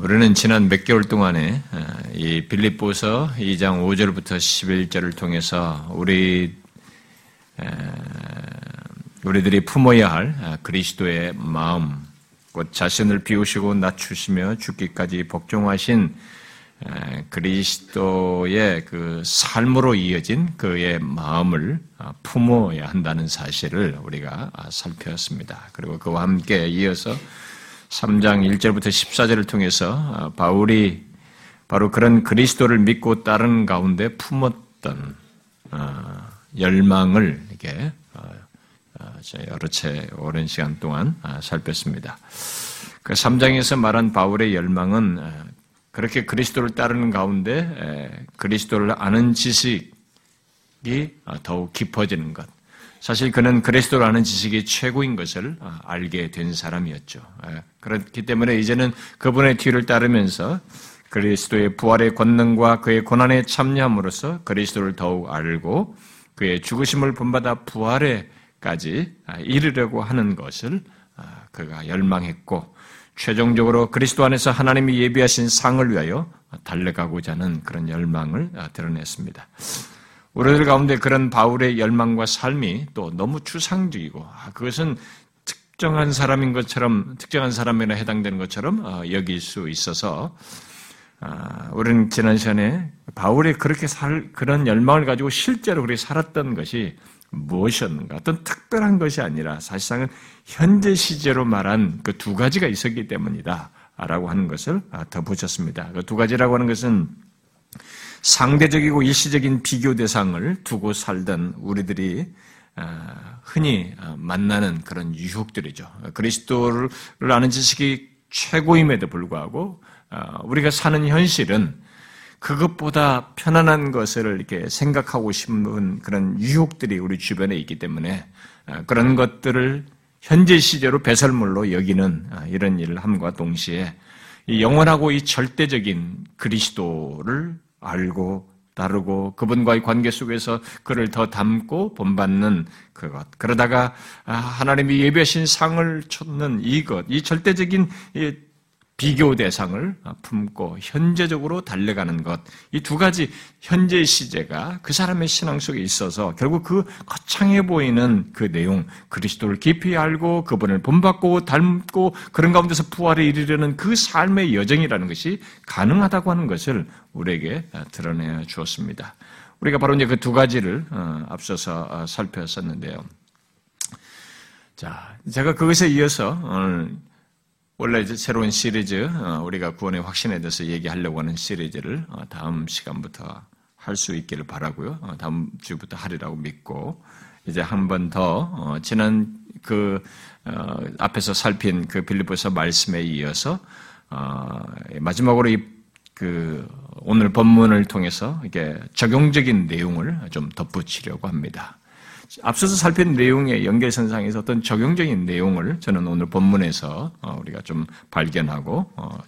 우리는 지난 몇 개월 동안에 이 빌립보서 2장 5절부터 11절을 통해서 우리 우리들이 품어야 할 그리스도의 마음, 곧 자신을 비우시고 낮추시며 죽기까지 복종하신 그리스도의 그 삶으로 이어진 그의 마음을 품어야 한다는 사실을 우리가 살펴봤습니다. 그리고 그와 함께 이어서 3장 1절부터 14절을 통해서 어, 바울이 바로 그런 그리스도를 믿고 따른 가운데 품었던 어, 열망을 이렇게 어, 여러 채 오랜 시간 동안 살폈습니다. 그 3장에서 말한 바울의 열망은 그렇게 그리스도를 따르는 가운데 그리스도를 아는 지식이 더욱 깊어지는 것, 사실 그는 그리스도라는 지식이 최고인 것을 아, 알게 된 사람이었죠. 예, 그렇기 때문에 이제는 그분의 뒤를 따르면서 그리스도의 부활의 권능과 그의 고난에 참여함으로써 그리스도를 더욱 알고 그의 죽으심을 본받아 부활에까지 아, 이르려고 하는 것을 아, 그가 열망했고 최종적으로 그리스도 안에서 하나님이 예비하신 상을 위하여 달려가고자 하는 그런 열망을 드러냈습니다. 우리들 가운데 그런 바울의 열망과 삶이 또 너무 추상적이고 아, 그것은 특정한 사람인 것처럼 특정한 사람에나 해당되는 것처럼 어, 여길 수 있어서 아, 우리는 지난 시간에 바울이 그렇게 살 그런 열망을 가지고 실제로 그렇게 살았던 것이 무엇이었는가? 어떤 특별한 것이 아니라 사실상은 현재 시제로 말한 그 두 가지가 있었기 때문이다. 라고 하는 것을 아, 더 붙였습니다. 그 두 가지라고 하는 것은 상대적이고 일시적인 비교 대상을 두고 살던 우리들이 아, 흔히 아, 만나는 그런 유혹들이죠. 그리스도를 아는 지식이 최고임에도 불구하고 아, 우리가 사는 현실은 그것보다 편안한 것을 이렇게 생각하고 싶은 그런 유혹들이 우리 주변에 있기 때문에 그런 것들을 현재 시제로 배설물로 여기는 이런 일을 함과 동시에 영원하고 이 절대적인 그리스도를 알고 다르고 그분과의 관계 속에서 그를 더 담고 본받는 그것. 그러다가 아, 하나님이 예배하신 상을 쫓는 이것, 이 절대적인 비교 대상을 품고 현재적으로 달려가는 것. 이 두 가지 현재 시제가 그 사람의 신앙 속에 있어서 결국 그 거창해 보이는 그 내용, 그리스도를 깊이 알고 그분을 본받고 닮고 그런 가운데서 부활에 이르려는 그 삶의 여정이라는 것이 가능하다고 하는 것을 우리에게 드러내 주었습니다. 우리가 바로 이제 그 두 가지를 어, 앞서서 어, 살펴봤었는데요. 자, 제가 그것에 이어서 오늘 원래 이제 새로운 시리즈 어, 우리가 구원의 확신에 대해서 얘기하려고 하는 시리즈를 어, 다음 시간부터 할 수 있기를 바라고요. 어, 다음 주부터 하리라고 믿고 이제 한 번 더 지난 그 앞에서 살핀 그 빌리보서 말씀에 이어서 마지막으로 이 그 오늘 본문을 통해서 이게 적용적인 내용을 좀 덧붙이려고 합니다. 앞서서 살핀 내용의 연결선상에서 어떤 적용적인 내용을 저는 오늘 본문에서 어, 우리가 좀 발견하고 어,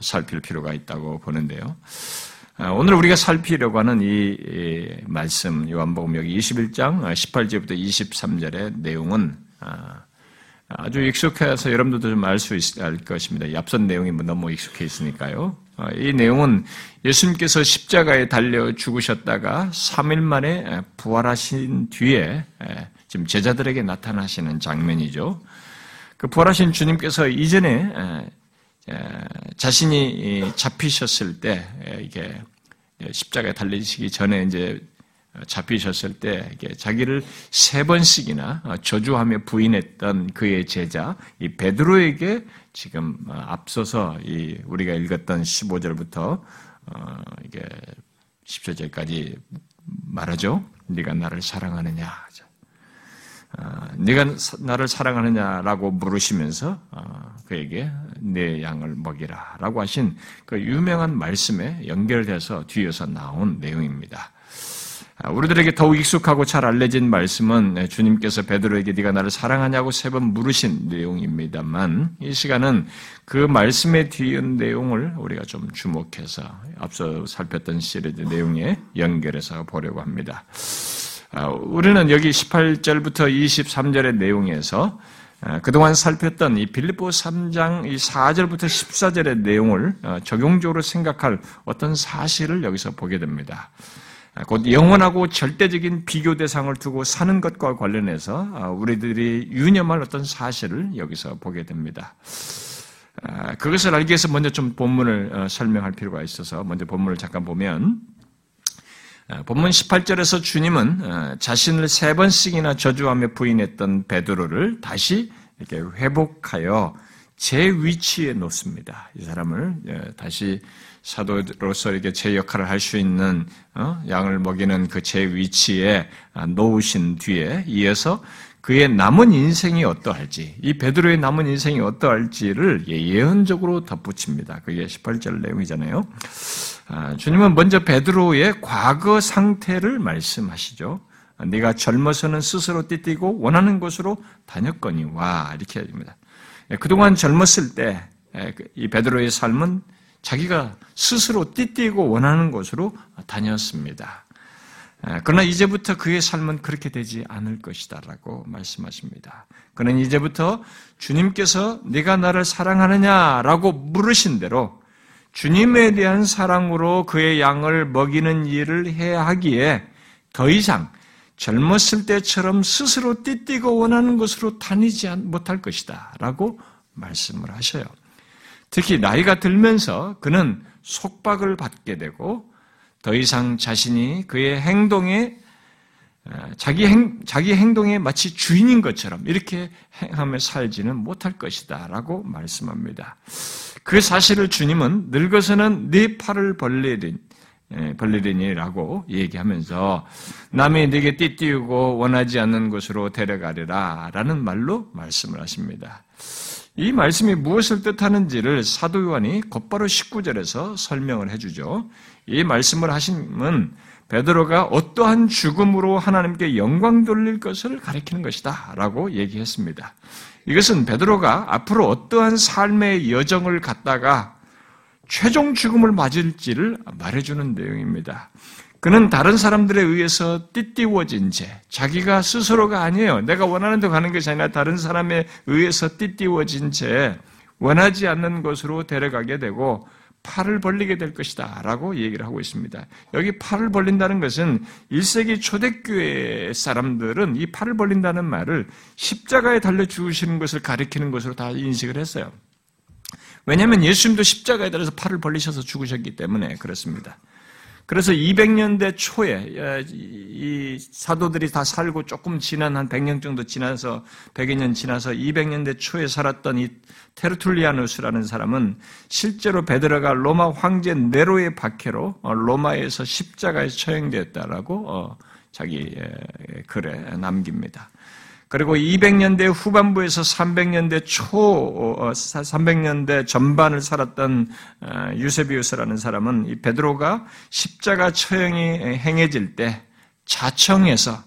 살필 필요가 있다고 보는데요. 어, 오늘 우리가 살피려고 하는 이 말씀 요한복음 여기 21장 18절부터 23절의 내용은 아주 익숙해서 여러분들도 좀 알 수 있을 것입니다. 앞선 내용이 뭐 너무 익숙해 있으니까요. 어, 이 내용은 예수님께서 십자가에 달려 죽으셨다가 3일 만에 부활하신 뒤에 지금 제자들에게 나타나시는 장면이죠. 그 부활하신 주님께서 이전에 자신이 잡히셨을 때 이게 십자가에 달리시기 전에 이제 잡히셨을 때 자기를 세 번씩이나 저주하며 부인했던 그의 제자 이 베드로에게 지금 앞서서 이 우리가 읽었던 15절부터 어, 이게 17절까지 말하죠. 네가 나를 사랑하느냐? 어, 네가 나를 사랑하느냐라고 물으시면서 어, 그에게 내 양을 먹이라라고 하신 그 유명한 말씀에 연결돼서 뒤에서 나온 내용입니다. 아, 우리들에게 더욱 익숙하고 잘 알려진 말씀은 주님께서 베드로에게 네가 나를 사랑하냐고 세 번 물으신 내용입니다만 이 시간은 그 말씀에 뒤은 내용을 우리가 좀 주목해서 앞서 살폈던 시리즈 내용에 연결해서 보려고 합니다. 아, 우리는 여기 18절부터 23절의 내용에서 그동안 살폈던 이 빌립보 3장 이 4절부터 14절의 내용을 어, 적용적으로 생각할 어떤 사실을 여기서 보게 됩니다. 곧 영원하고 절대적인 비교 대상을 두고 사는 것과 관련해서 어, 우리들이 유념할 어떤 사실을 여기서 보게 됩니다. 그것을 알기 위해서 먼저 좀 본문을 어, 설명할 필요가 있어서 먼저 본문을 잠깐 보면 본문 18절에서 주님은 어, 자신을 세 번씩이나 저주하며 부인했던 베드로를 다시 이렇게 회복하여 제 위치에 놓습니다. 이 사람을 예, 다시 사도로서 이렇게 제 역할을 할 수 있는 어, 양을 먹이는 그 제 위치에 아, 놓으신 뒤에 이어서 그의 남은 인생이 어떠할지, 이 베드로의 남은 인생이 어떠할지를 예, 예언적으로 덧붙입니다. 그게 18절 내용이잖아요. 아, 주님은 먼저 베드로의 과거 상태를 말씀하시죠. 네가 젊어서는 스스로 띠뛰고 원하는 곳으로 다녔거니와 이렇게 합니다. 예, 그동안 젊었을 때이 예, 그, 베드로의 삶은 자기가 스스로 띠뛰고 원하는 곳으로 다녔습니다. 예, 그러나 이제부터 그의 삶은 그렇게 되지 않을 것이다라고 말씀하십니다. 그는 이제부터 주님께서 네가 나를 사랑하느냐라고 물으신 대로 주님에 대한 사랑으로 그의 양을 먹이는 일을 해야 하기에 더 이상 젊었을 때처럼 스스로 띠뛰고 원하는 것으로 다니지 못할 것이다. 라고 말씀을 하셔요. 특히 나이가 들면서 그는 속박을 받게 되고 더 이상 자신이 그의 행동에 어, 자기 행, 자기 행동에 마치 주인인 것처럼 이렇게 행하며 살지는 못할 것이다. 라고 말씀합니다. 그 사실을 주님은 늙어서는 네 팔을 벌리린, 예, 벌리리니라고 얘기하면서 남이 네게 띠띠우고 원하지 않는 곳으로 데려가리라 라는 말로 말씀을 하십니다. 이 말씀이 무엇을 뜻하는지를 사도 요한이 곧바로 19절에서 설명을 해주죠. 이 말씀을 하심은 베드로가 어떠한 죽음으로 하나님께 영광 돌릴 것을 가리키는 것이다 라고 얘기했습니다. 이것은 베드로가 앞으로 어떠한 삶의 여정을 갖다가 최종 죽음을 맞을지를 말해주는 내용입니다. 그는 다른 사람들에 의해서 띠띠워진 채, 자기가 스스로가 아니에요. 내가 원하는 데 가는 것이 아니라 다른 사람에 의해서 띠띠워진 채 원하지 않는 곳으로 데려가게 되고 팔을 벌리게 될 것이다. 라고 얘기를 하고 있습니다. 여기 팔을 벌린다는 것은 1세기 초대교회 사람들은 이 팔을 벌린다는 말을 십자가에 달려 죽으시는 것을 가리키는 것으로 다 인식을 했어요. 왜냐하면 예수님도 십자가에 달려서 팔을 벌리셔서 죽으셨기 때문에 그렇습니다. 그래서 200년대 초에 이 사도들이 다 살고 조금 지난 한 100년 정도 지나서 100여 년 지나서 200년대 초에 살았던 이 테르툴리아누스라는 사람은 실제로 베드로가 로마 황제 네로의 박해로 어, 로마에서 십자가에 처형되었다라고 어, 자기 글에 남깁니다. 그리고 200년대 후반부에서 300년대 초, 300년대 어, 전반을 살았던 어, 유세비우스라는 사람은 이 베드로가 십자가 처형이 행해질 때 자청해서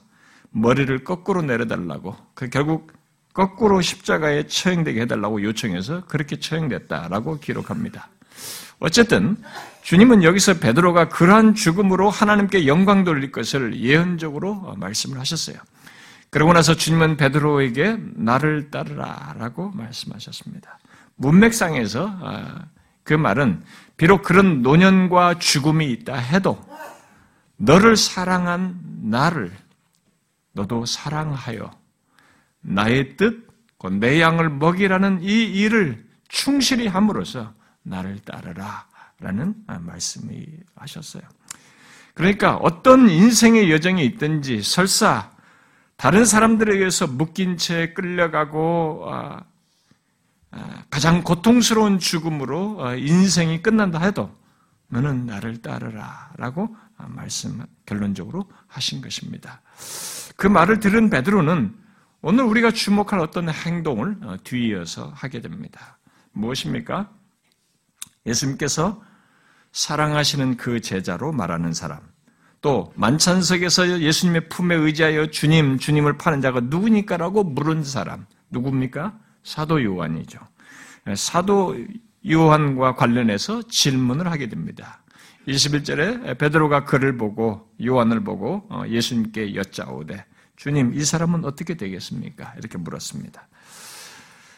머리를 거꾸로 내려달라고, 그 결국 거꾸로 십자가에 처형되게 해달라고 요청해서 그렇게 처형됐다라고 기록합니다. 어쨌든 주님은 여기서 베드로가 그러한 죽음으로 하나님께 영광 돌릴 것을 예언적으로 말씀을 하셨어요. 그러고 나서 주님은 베드로에게 나를 따르라라고 말씀하셨습니다. 문맥상에서 아, 그 말은 비록 그런 노년과 죽음이 있다 해도 너를 사랑한 나를 너도 사랑하여 나의 뜻, 내 양을 먹이라는 이 일을 충실히 함으로써 나를 따르라 라는 말씀이 하셨어요. 그러니까 어떤 인생의 여정이 있든지 설사 다른 사람들에 의해서 묶인 채 끌려가고 아, 아, 가장 고통스러운 죽음으로 어, 인생이 끝난다 해도 너는 나를 따르라 라고 말씀 결론적으로 하신 것입니다. 그 말을 들은 베드로는 오늘 우리가 주목할 어떤 행동을 어, 뒤이어서 하게 됩니다. 무엇입니까? 예수님께서 사랑하시는 그 제자로 말하는 사람, 또 만찬석에서 예수님의 품에 의지하여 주님, 주님을 파는 자가 누구니까라고 물은 사람 누굽니까? 사도 요한이죠. 사도 요한과 관련해서 질문을 하게 됩니다. 21절에 베드로가 그를 보고 요한을 보고 어, 예수님께 여짜오되 주님 이 사람은 어떻게 되겠습니까? 이렇게 물었습니다.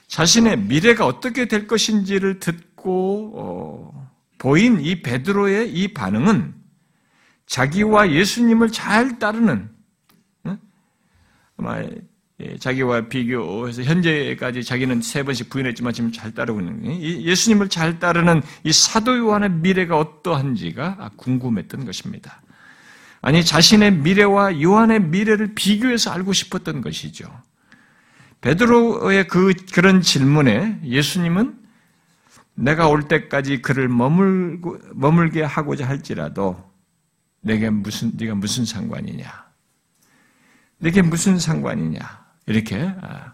자신의 미래가 어떻게 될 것인지를 듣고 어, 보인 이 베드로의 이 반응은 자기와 예수님을 잘 따르는 아마 예, 자기와 비교해서 현재까지 자기는 세 번씩 부인했지만 지금 잘 따르고 있는 예수님을 잘 따르는 이 사도 요한의 미래가 어떠한지가 궁금했던 것입니다. 아니 자신의 미래와 요한의 미래를 비교해서 알고 싶었던 것이죠. 베드로의 그 그런 질문에 예수님은 내가 올 때까지 그를 머물고, 머물게 하고자 할지라도 내게 무슨 네가 무슨 상관이냐? 내게 무슨 상관이냐? 이렇게 아,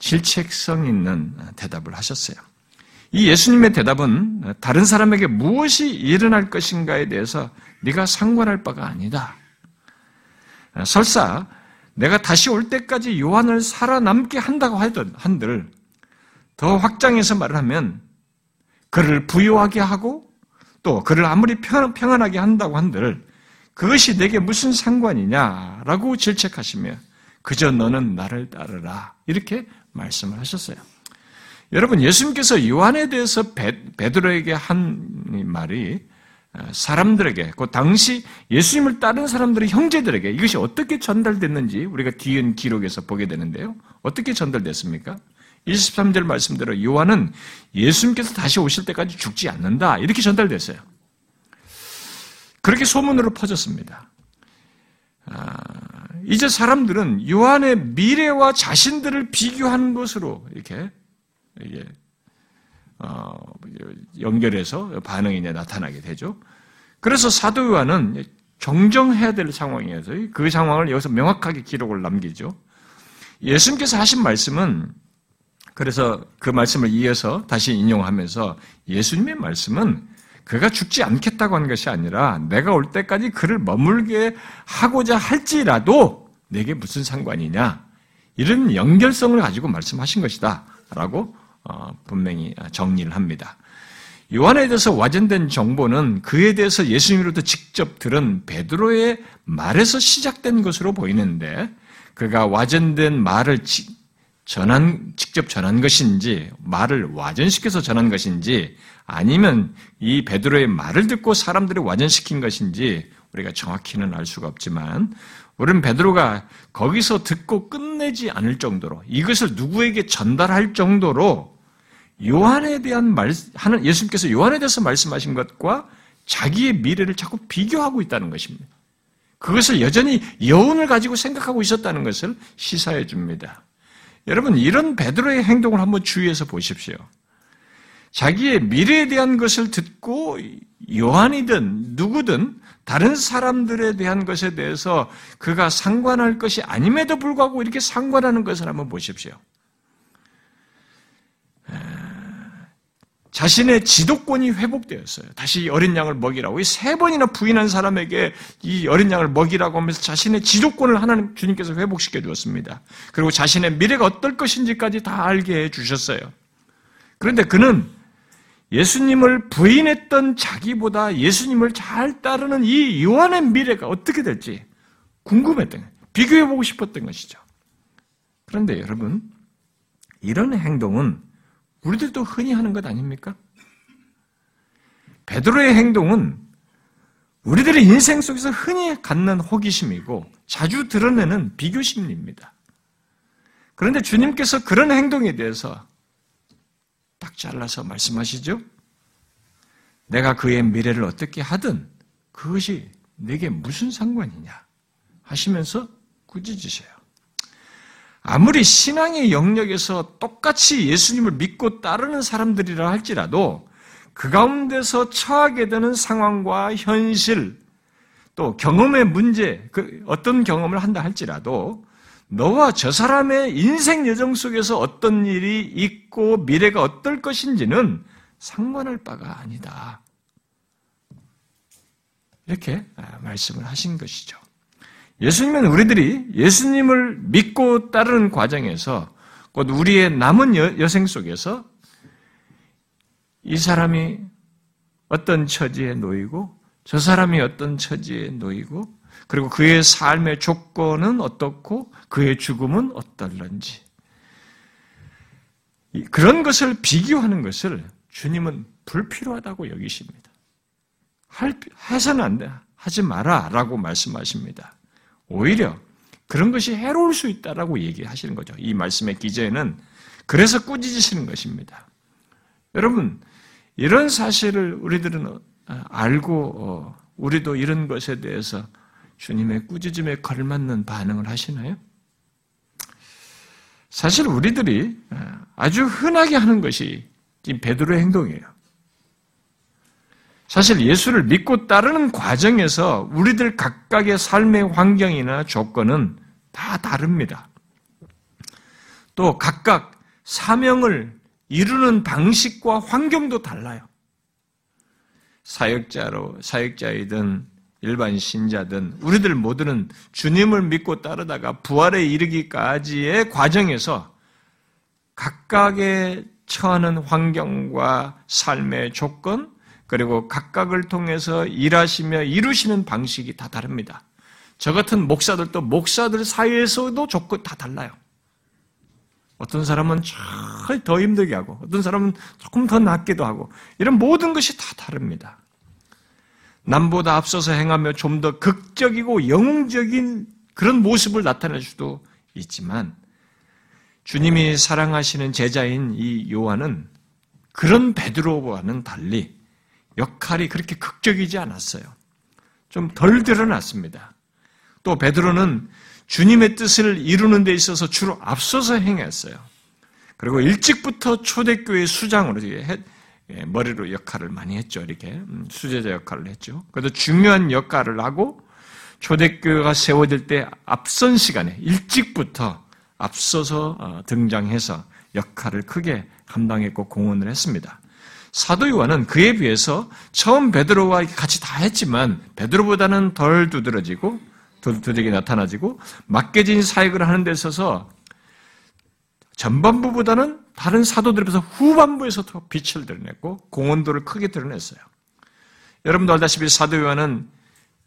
질책성 있는 대답을 하셨어요. 이 예수님의 대답은 다른 사람에게 무엇이 일어날 것인가에 대해서 네가 상관할 바가 아니다. 설사 내가 다시 올 때까지 요한을 살아남게 한다고 하던 한들 더 확장해서 말을 하면 그를 부유하게 하고 또 그를 아무리 평안하게 한다고 한들 그것이 내게 무슨 상관이냐라고 질책하시며 그저 너는 나를 따르라. 이렇게 말씀을 하셨어요. 여러분, 예수님께서 요한에 대해서 베, 베드로에게 한 말이 어, 사람들에게, 그 당시 예수님을 따른 사람들의 형제들에게 이것이 어떻게 전달됐는지 우리가 뒤은 기록에서 보게 되는데요. 어떻게 전달됐습니까? 23절 말씀대로 요한은 예수님께서 다시 오실 때까지 죽지 않는다. 이렇게 전달됐어요. 그렇게 소문으로 퍼졌습니다. 아, 이제 사람들은 요한의 미래와 자신들을 비교하는 것으로 이렇게 이게 어, 연결해서 반응이 나타나게 되죠. 그래서 사도 요한은 정정해야 될 상황이어서 그 상황을 여기서 명확하게 기록을 남기죠. 예수님께서 하신 말씀은 그래서 그 말씀을 이어서 다시 인용하면서 예수님의 말씀은 그가 죽지 않겠다고 한 것이 아니라 내가 올 때까지 그를 머물게 하고자 할지라도 내게 무슨 상관이냐 이런 연결성을 가지고 말씀하신 것이다 라고 어, 분명히 정리를 합니다. 요한에 대해서 와전된 정보는 그에 대해서 예수님으로부터 직접 들은 베드로의 말에서 시작된 것으로 보이는데 그가 와전된 말을 전한 직접 전한 것인지 말을 와전시켜서 전한 것인지 아니면 이 베드로의 말을 듣고 사람들이 와전시킨 것인지 우리가 정확히는 알 수가 없지만 우리는 베드로가 거기서 듣고 끝내지 않을 정도로 이것을 누구에게 전달할 정도로 요한에 대한 말, 하는 예수님께서 요한에 대해서 말씀하신 것과 자기의 미래를 자꾸 비교하고 있다는 것입니다. 그것을 여전히 여운을 가지고 생각하고 있었다는 것을 시사해 줍니다. 여러분, 이런 베드로의 행동을 한번 주의해서 보십시오. 자기의 미래에 대한 것을 듣고 요한이든 누구든 다른 사람들에 대한 것에 대해서 그가 상관할 것이 아님에도 불구하고 이렇게 상관하는 것을 한번 보십시오. 자신의 지도권이 회복되었어요. 다시 어린 양을 먹이라고. 세 번이나 부인한 사람에게 이 어린 양을 먹이라고 하면서 자신의 지도권을 하나님 주님께서 회복시켜 주었습니다. 그리고 자신의 미래가 어떨 것인지까지 다 알게 해 주셨어요. 그런데 그는 예수님을 부인했던 자기보다 예수님을 잘 따르는 이 요한의 미래가 어떻게 될지 궁금했던 거예요. 비교해 보고 싶었던 것이죠. 그런데 여러분, 이런 행동은 우리들도 흔히 하는 것 아닙니까? 베드로의 행동은 우리들의 인생 속에서 흔히 갖는 호기심이고 자주 드러내는 비교심입니다. 그런데 주님께서 그런 행동에 대해서 딱 잘라서 말씀하시죠? 내가 그의 미래를 어떻게 하든 그것이 내게 무슨 상관이냐 하시면서 꾸짖으셔요. 아무리 신앙의 영역에서 똑같이 예수님을 믿고 따르는 사람들이라 할지라도 그 가운데서 처하게 되는 상황과 현실, 또 경험의 문제, 그 어떤 경험을 한다 할지라도 너와 저 사람의 인생 여정 속에서 어떤 일이 있고 미래가 어떨 것인지는 상관할 바가 아니다. 이렇게 아, 말씀을 하신 것이죠. 예수님은 우리들이 예수님을 믿고 따르는 과정에서 곧 우리의 남은 여, 생 속에서 이 사람이 어떤 처지에 놓이고 저 사람이 어떤 처지에 놓이고 그리고 그의 삶의 조건은 어떻고 그의 죽음은 어떨런지 그런 것을 비교하는 것을 주님은 불필요하다고 여기십니다. 할, 해서는 안 돼. 하지 마라. 라고 말씀하십니다. 오히려 그런 것이 해로울 수 있다라고 얘기하시는 거죠. 이 말씀의 기저에는 그래서 꾸짖으시는 것입니다. 여러분, 이런 사실을 우리들은 알고, 어, 우리도 이런 것에 대해서 주님의 꾸짖음에 걸맞는 반응을 하시나요? 사실 우리들이 아주 흔하게 하는 것이 지금 베드로의 행동이에요. 사실 예수를 믿고 따르는 과정에서 우리들 각각의 삶의 환경이나 조건은 다 다릅니다. 또 각각 사명을 이루는 방식과 환경도 달라요. 사역자로, 사역자이든 일반 신자든 우리들 모두는 주님을 믿고 따르다가 부활에 이르기까지의 과정에서 각각의 처하는 환경과 삶의 조건, 그리고 각각을 통해서 일하시며 이루시는 방식이 다 다릅니다. 저 같은 목사들도 목사들 사이에서도 조건 다 달라요. 어떤 사람은 더 힘들게 하고, 어떤 사람은 조금 더 낫기도 하고, 이런 모든 것이 다 다릅니다. 남보다 앞서서 행하며 좀 더 극적이고 영웅적인 그런 모습을 나타낼 수도 있지만, 주님이 사랑하시는 제자인 이 요한은 그런 베드로와는 달리 역할이 그렇게 극적이지 않았어요. 좀 덜 드러났습니다. 또 베드로는 주님의 뜻을 이루는 데 있어서 주로 앞서서 행했어요. 그리고 일찍부터 초대교회 수장으로 예, 머리로 역할을 많이 했죠. 이렇게 음, 수제자 역할을 했죠. 그래도 중요한 역할을 하고 초대교회가 세워질 때 앞선 시간에 일찍부터 앞서서 어, 등장해서 역할을 크게 감당했고 공헌을 했습니다. 사도 요한은 그에 비해서 처음 베드로와 같이 다 했지만 베드로보다는 덜 두드러지고 두드러지게 나타나지고 맡겨진 사역을 하는 데 있어서 전반부보다는 다른 사도들에 비해서 후반부에서 더 빛을 드러냈고 공헌도를 크게 드러냈어요. 여러분도 알다시피 사도 요한은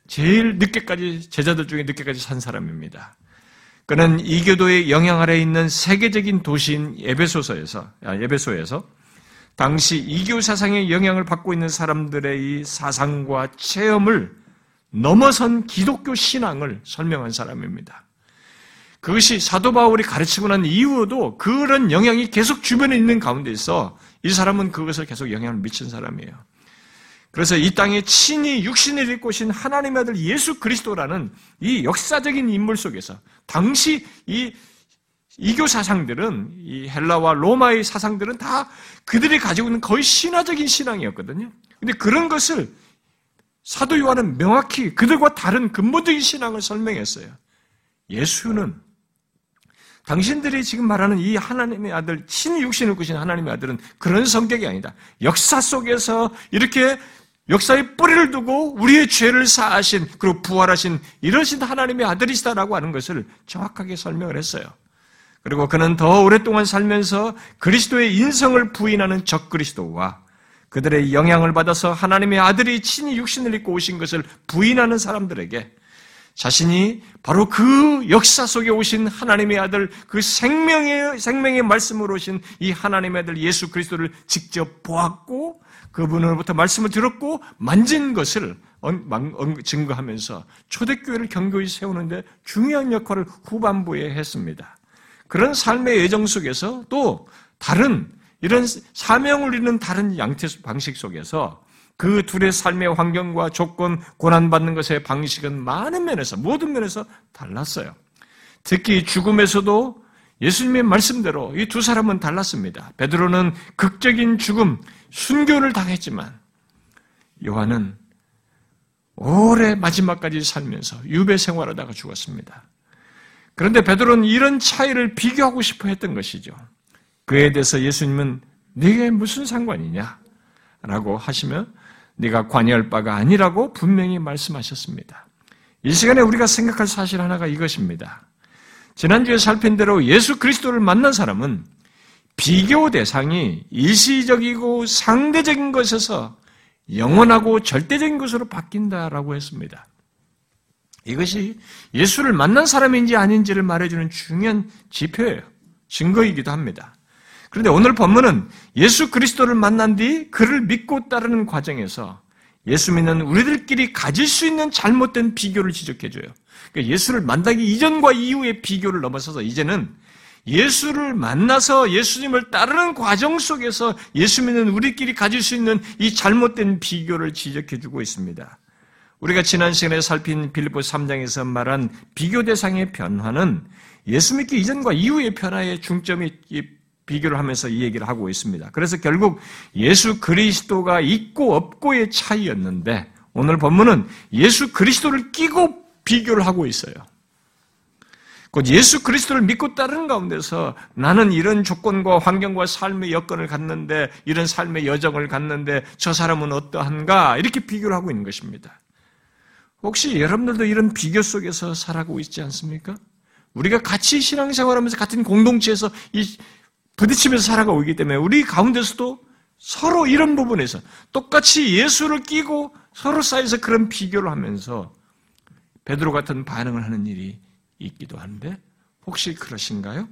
제일 늦게까지 제자들 중에 늦게까지 산 사람입니다. 그는 이교도의 영향 아래 있는 세계적인 도시인 에베소서에서 아, 에베소에서 당시 이교 사상의 영향을 받고 있는 사람들의 이 사상과 체험을 넘어선 기독교 신앙을 설명한 사람입니다. 그것이 사도 바울이 가르치고 난 이후로도 그런 영향이 계속 주변에 있는 가운데 있어 이 사람은 그것을 계속 영향을 미친 사람이에요. 그래서 이 땅에 친히 육신을 입고 오신 하나님의 아들 예수 그리스도라는 이 역사적인 인물 속에서 당시 이 이교 사상들은 이 헬라와 로마의 사상들은 다 그들이 가지고 있는 거의 신화적인 신앙이었거든요. 근데 그런 것을 사도 요한은 명확히 그들과 다른 근본적인 신앙을 설명했어요. 예수는 당신들이 지금 말하는 이 하나님의 아들, 신육신을 꾸신 하나님의 아들은 그런 성격이 아니다. 역사 속에서 이렇게 역사의 뿌리를 두고 우리의 죄를 사하신, 그리고 부활하신 이러신 하나님의 아들이시다라고 하는 것을 정확하게 설명을 했어요. 그리고 그는 더 오랫동안 살면서 그리스도의 인성을 부인하는 적그리스도와 그들의 영향을 받아서 하나님의 아들이 친히 육신을 입고 오신 것을 부인하는 사람들에게 자신이 바로 그 역사 속에 오신 하나님의 아들, 그 생명의, 생명의 말씀으로 오신 이 하나님의 아들 예수 그리스도를 직접 보았고, 그분으로부터 말씀을 들었고, 만진 것을 증거하면서 초대교회를 경고히 세우는데 중요한 역할을 후반부에 했습니다. 그런 삶의 예정 속에서 또 다른 이런 사명을 이루는 다른 양태 방식 속에서 그 둘의 삶의 환경과 조건, 고난받는 것의 방식은 많은 면에서, 모든 면에서 달랐어요. 특히 죽음에서도 예수님의 말씀대로 이 두 사람은 달랐습니다. 베드로는 극적인 죽음, 순교를 당했지만 요한은 오래 마지막까지 살면서 유배 생활하다가 죽었습니다. 그런데 베드로는 이런 차이를 비교하고 싶어 했던 것이죠. 그에 대해서 예수님은 네게 무슨 상관이냐? 라고 하시며 네가 관여할 바가 아니라고 분명히 말씀하셨습니다. 이 시간에 우리가 생각할 사실 하나가 이것입니다. 지난주에 살핀 대로 예수 그리스도를 만난 사람은 비교 대상이 일시적이고 상대적인 것에서 영원하고 절대적인 것으로 바뀐다라고 했습니다. 이것이 예수를 만난 사람인지 아닌지를 말해주는 중요한 지표예요. 증거이기도 합니다. 그런데 오늘 본문은 예수 그리스도를 만난 뒤 그를 믿고 따르는 과정에서 예수 믿는 우리들끼리 가질 수 있는 잘못된 비교를 지적해줘요. 그러니까 예수를 만나기 이전과 이후의 비교를 넘어서서 이제는 예수를 만나서 예수님을 따르는 과정 속에서 예수 믿는 우리끼리 가질 수 있는 이 잘못된 비교를 지적해주고 있습니다. 우리가 지난 시간에 살핀 빌보 3장에서 말한 비교 대상의 변화는 예수 믿기 이전과 이후의 변화의 중점이 비교를 하면서 이 얘기를 하고 있습니다. 그래서 결국 예수 그리스도가 있고 없고의 차이였는데 오늘 본문은 예수 그리스도를 끼고 비교를 하고 있어요. 곧 예수 그리스도를 믿고 따르는 가운데서 나는 이런 조건과 환경과 삶의 여건을 갖는데 이런 삶의 여정을 갖는데 저 사람은 어떠한가 이렇게 비교를 하고 있는 것입니다. 혹시 여러분들도 이런 비교 속에서 살아가고 있지 않습니까? 우리가 같이 신앙생활하면서 같은 공동체에서 이 부딪히면서 살아가고 있기 때문에 우리 가운데서도 서로 이런 부분에서 똑같이 예수를 끼고 서로 사이에서 그런 비교를 하면서 베드로 같은 반응을 하는 일이 있기도 한데 혹시 그러신가요?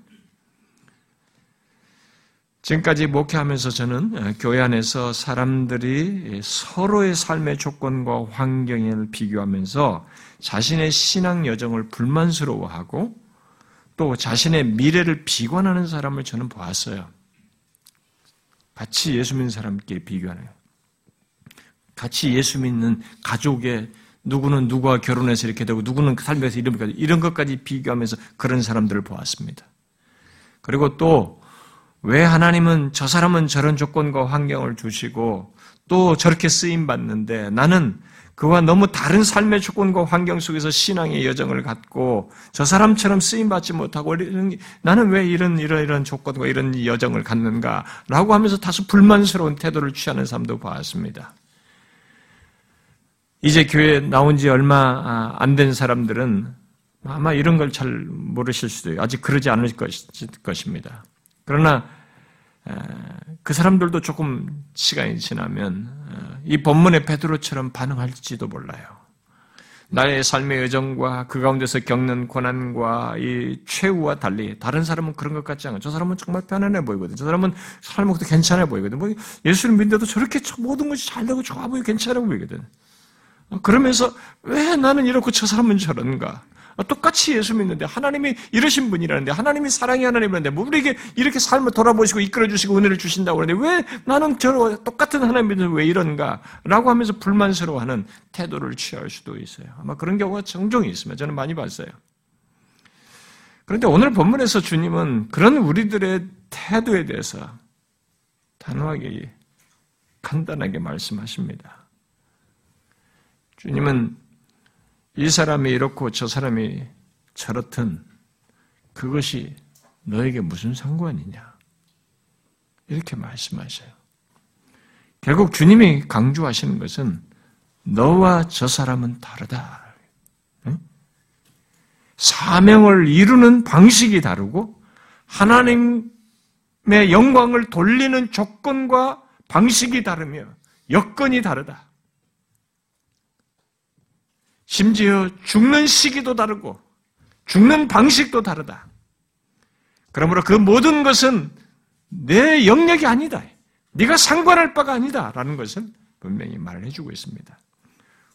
지금까지 목회하면서 저는 교회 안에서 사람들이 서로의 삶의 조건과 환경을 비교하면서 자신의 신앙 여정을 불만스러워하고 또 자신의 미래를 비관하는 사람을 저는 보았어요. 같이 예수 믿는 사람끼리 비교하는 거예요. 같이 예수 믿는 가족의 누구는 누구와 결혼해서 이렇게 되고 누구는 삶에서 이런 것까지 비교하면서 그런 사람들을 보았습니다. 그리고 또 왜 하나님은 저 사람은 저런 조건과 환경을 주시고 또 저렇게 쓰임 받는데 나는 그와 너무 다른 삶의 조건과 환경 속에서 신앙의 여정을 갖고 저 사람처럼 쓰임 받지 못하고 나는 왜 이런 이런 이런 조건과 이런 여정을 갖는가라고 하면서 다소 불만스러운 태도를 취하는 사람도 봤습니다. 이제 교회 나온 지 얼마 아, 안된 사람들은 아마 이런 걸 잘 모르실 수도 있어요. 아직 그러지 않을 것입니다. 그러나 그 사람들도 조금 시간이 지나면 어, 이 본문의 베드로처럼 반응할지도 몰라요. 나의 삶의 여정과 그 가운데서 겪는 고난과 이 최후와 달리 다른 사람은 그런 것 같지 않아. 저 사람은 정말 편안해 보이거든. 저 사람은 삶도 괜찮아 보이거든. 뭐 예수를 믿는데도 저렇게 모든 것이 잘 되고 좋아 보이고 괜찮아 보이거든. 어, 그러면서 왜 나는 이렇고 저 사람은 저런가? 어, 똑같이 예수 믿는데 하나님이 이러신 분이라는데 하나님이 사랑의 하나님이라는데 뭐 우리에게 이렇게 삶을 돌아보시고 이끌어 주시고 은혜를 주신다고 그러는데 왜 나는 저 똑같은 하나님 믿는데 왜 이런가? 라고 하면서 불만스러워하는 태도를 취할 수도 있어요. 아마 그런 경우가 종종 있습니다. 저는 많이 봤어요. 그런데 오늘 본문에서 주님은 그런 우리들의 태도에 대해서 단호하게 간단하게 말씀하십니다. 주님은 이 사람이 이렇고 저 사람이 저렇든 그것이 너에게 무슨 상관이냐. 이렇게 말씀하셔요. 결국 주님이 강조하시는 것은 너와 저 사람은 다르다. 사명을 이루는 방식이 다르고 하나님의 영광을 돌리는 조건과 방식이 다르며 여건이 다르다. 심지어 죽는 시기도 다르고 죽는 방식도 다르다. 그러므로 그 모든 것은 내 영역이 아니다. 네가 상관할 바가 아니다라는 것을 분명히 말을 해주고 있습니다.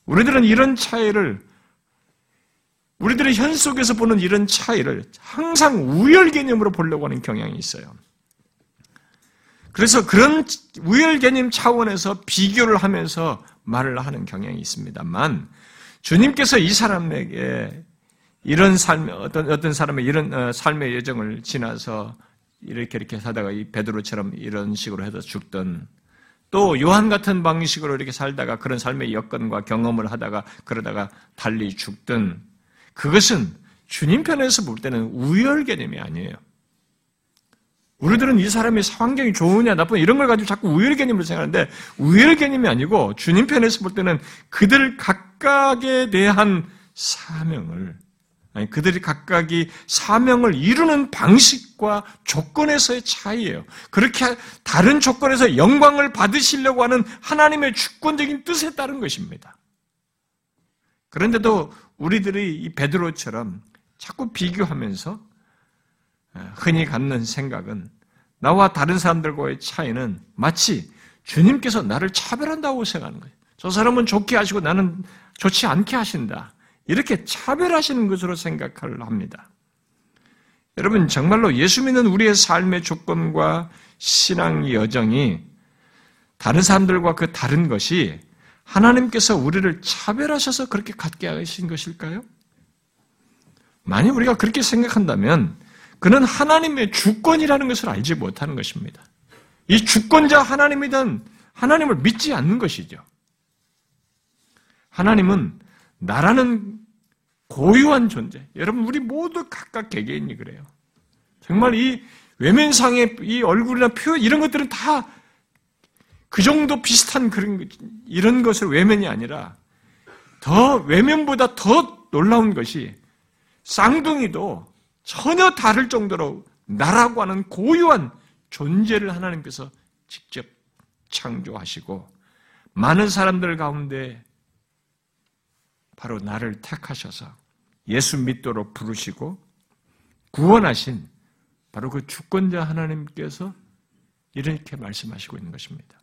우리들은 이런 차이를 우리들의 현 속에서 보는 이런 차이를 항상 우열 개념으로 보려고 하는 경향이 있어요. 그래서 그런 우열 개념 차원에서 비교를 하면서 말을 하는 경향이 있습니다만 주님께서 이 사람에게 이런 삶, 어떤, 어떤 사람의 이런 어, 삶의 여정을 지나서 이렇게 이렇게 사다가 이 베드로처럼 이런 식으로 해서 죽던 또 요한 같은 방식으로 이렇게 살다가 그런 삶의 여건과 경험을 하다가 그러다가 달리 죽든 그것은 주님 편에서 볼 때는 우열 개념이 아니에요. 우리들은 이 사람의 환경이 좋으냐 나쁘냐 이런 걸 가지고 자꾸 우열 개념으로 생각하는데 우열 개념이 아니고 주님 편에서 볼 때는 그들 각각에 대한 사명을 아니 그들이 각각이 사명을 이루는 방식과 조건에서의 차이예요. 그렇게 다른 조건에서 영광을 받으시려고 하는 하나님의 주권적인 뜻에 따른 것입니다. 그런데도 우리들이 이 베드로처럼 자꾸 비교하면서 흔히 갖는 생각은 나와 다른 사람들과의 차이는 마치 주님께서 나를 차별한다고 생각하는 거예요. 저 사람은 좋게 하시고 나는 좋지 않게 하신다. 이렇게 차별하시는 것으로 생각을 합니다. 여러분, 정말로 예수 믿는 우리의 삶의 조건과 신앙 여정이 다른 사람들과 그 다른 것이 하나님께서 우리를 차별하셔서 그렇게 갖게 하신 것일까요? 만약 우리가 그렇게 생각한다면 그는 하나님의 주권이라는 것을 알지 못하는 것입니다. 이 주권자 하나님이든 하나님을 믿지 않는 것이죠. 하나님은 나라는 고유한 존재. 여러분, 우리 모두 각각 개개인이 그래요. 정말 이 외면상의 이 얼굴이나 표현, 이런 것들은 다 그 정도 비슷한 그런, 이런 것을 외면이 아니라 더, 외면보다 더 놀라운 것이 쌍둥이도 전혀 다를 정도로 나라고 하는 고유한 존재를 하나님께서 직접 창조하시고 많은 사람들 가운데 바로 나를 택하셔서 예수 믿도록 부르시고 구원하신 바로 그 주권자 하나님께서 이렇게 말씀하시고 있는 것입니다.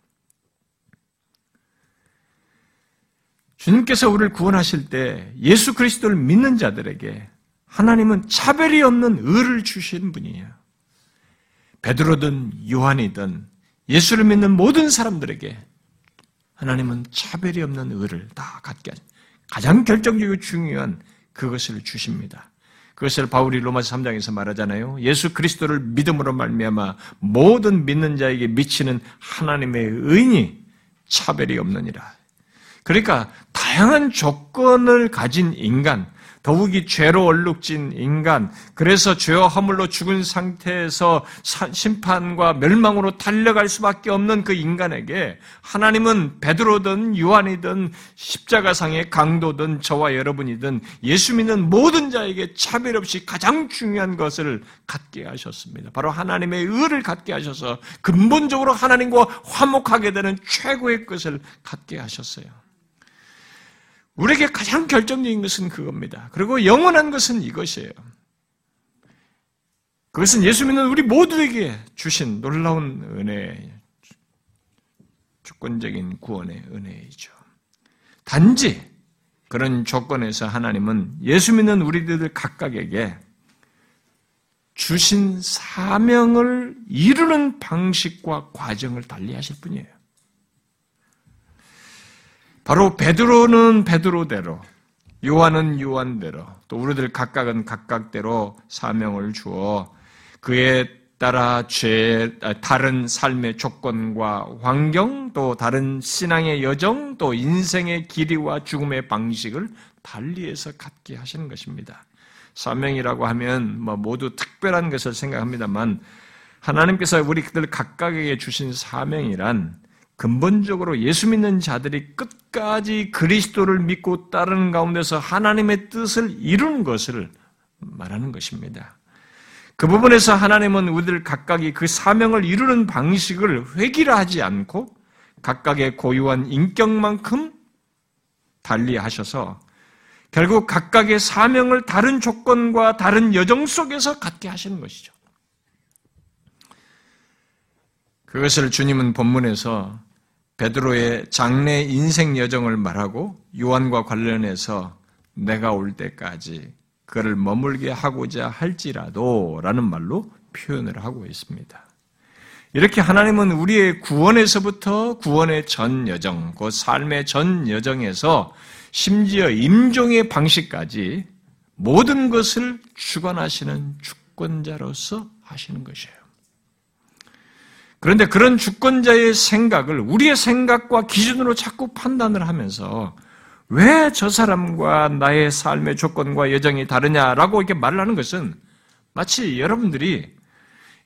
주님께서 우리를 구원하실 때 예수 그리스도를 믿는 자들에게 하나님은 차별이 없는 의를 주신 분이에요. 베드로든 요한이든 예수를 믿는 모든 사람들에게 하나님은 차별이 없는 의를 다 갖게 하십니다. 가장 결정적이고 중요한 그것을 주십니다. 그것을 바울이 로마서 3장에서 말하잖아요. 예수 그리스도를 믿음으로 말미암아 모든 믿는 자에게 미치는 하나님의 의인이 차별이 없느니라. 그러니까 다양한 조건을 가진 인간, 더욱이 죄로 얼룩진 인간, 그래서 죄와 허물로 죽은 상태에서 심판과 멸망으로 달려갈 수밖에 없는 그 인간에게 하나님은 베드로든 요한이든 십자가상의 강도든 저와 여러분이든 예수 믿는 모든 자에게 차별 없이 가장 중요한 것을 갖게 하셨습니다. 바로 하나님의 의를 갖게 하셔서 근본적으로 하나님과 화목하게 되는 최고의 것을 갖게 하셨어요. 우리에게 가장 결정적인 것은 그겁니다. 그리고 영원한 것은 이것이에요. 그것은 예수 믿는 우리 모두에게 주신 놀라운 은혜, 주권적인 구원의 은혜이죠. 단지 그런 조건에서 하나님은 예수 믿는 우리들 각각에게 주신 사명을 이루는 방식과 과정을 달리 하실 뿐이에요. 바로 베드로는 베드로대로, 요한은 요한대로, 또 우리들 각각은 각각대로 사명을 주어 그에 따라 죄, 아, 다른 삶의 조건과 환경, 또 다른 신앙의 여정, 또 인생의 길이와 죽음의 방식을 달리해서 갖게 하시는 것입니다. 사명이라고 하면 뭐 모두 특별한 것을 생각합니다만 하나님께서 우리 그들 각각에게 주신 사명이란 근본적으로 예수 믿는 자들이 끝까지 그리스도를 믿고 따르는 가운데서 하나님의 뜻을 이루는 것을 말하는 것입니다. 그 부분에서 하나님은 우리들 각각이 그 사명을 이루는 방식을 회기라 하지 않고 각각의 고유한 인격만큼 달리 하셔서 결국 각각의 사명을 다른 조건과 다른 여정 속에서 갖게 하시는 것이죠. 그것을 주님은 본문에서 베드로의 장래 인생 여정을 말하고 요한과 관련해서 내가 올 때까지 그를 머물게 하고자 할지라도 라는 말로 표현을 하고 있습니다. 이렇게 하나님은 우리의 구원에서부터 구원의 전 여정, 그 삶의 전 여정에서 심지어 임종의 방식까지 모든 것을 주관하시는 주권자로서 하시는 것이에요. 그런데 그런 주권자의 생각을 우리의 생각과 기준으로 자꾸 판단을 하면서 왜 저 사람과 나의 삶의 조건과 여정이 다르냐라고 이렇게 말을 하는 것은 마치 여러분들이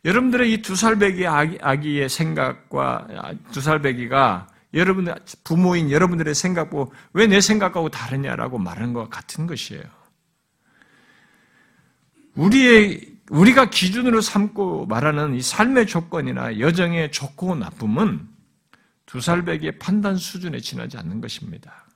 여러분들의 이 두 살배기 아기 의 생각과 두 살배기가 여러분들 부모인 여러분들의 생각고 왜내 생각하고 다르냐라고 말하는 것 같은 것이에요. 우리의 우리가 기준으로 삼고 말하는 이 삶의 조건이나 여정의 좋고 나쁨은 두 살배기의 판단 수준에 지나지 않는 것입니다.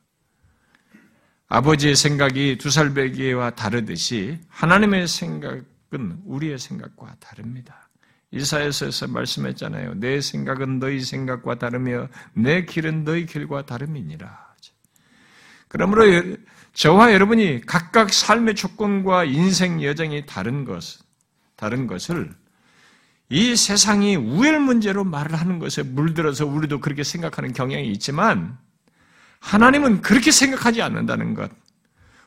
아버지의 생각이 두 살배기와 다르듯이 하나님의 생각은 우리의 생각과 다릅니다. 이사에서 말씀했잖아요. 내 생각은 너희 생각과 다르며 내 길은 너희 길과 다름이니라. 그러므로 저와 여러분이 각각 삶의 조건과 인생 여정이 다른 것, 다른 것을 이 세상이 우열 문제로 말을 하는 것에 물들어서 우리도 그렇게 생각하는 경향이 있지만 하나님은 그렇게 생각하지 않는다는 것.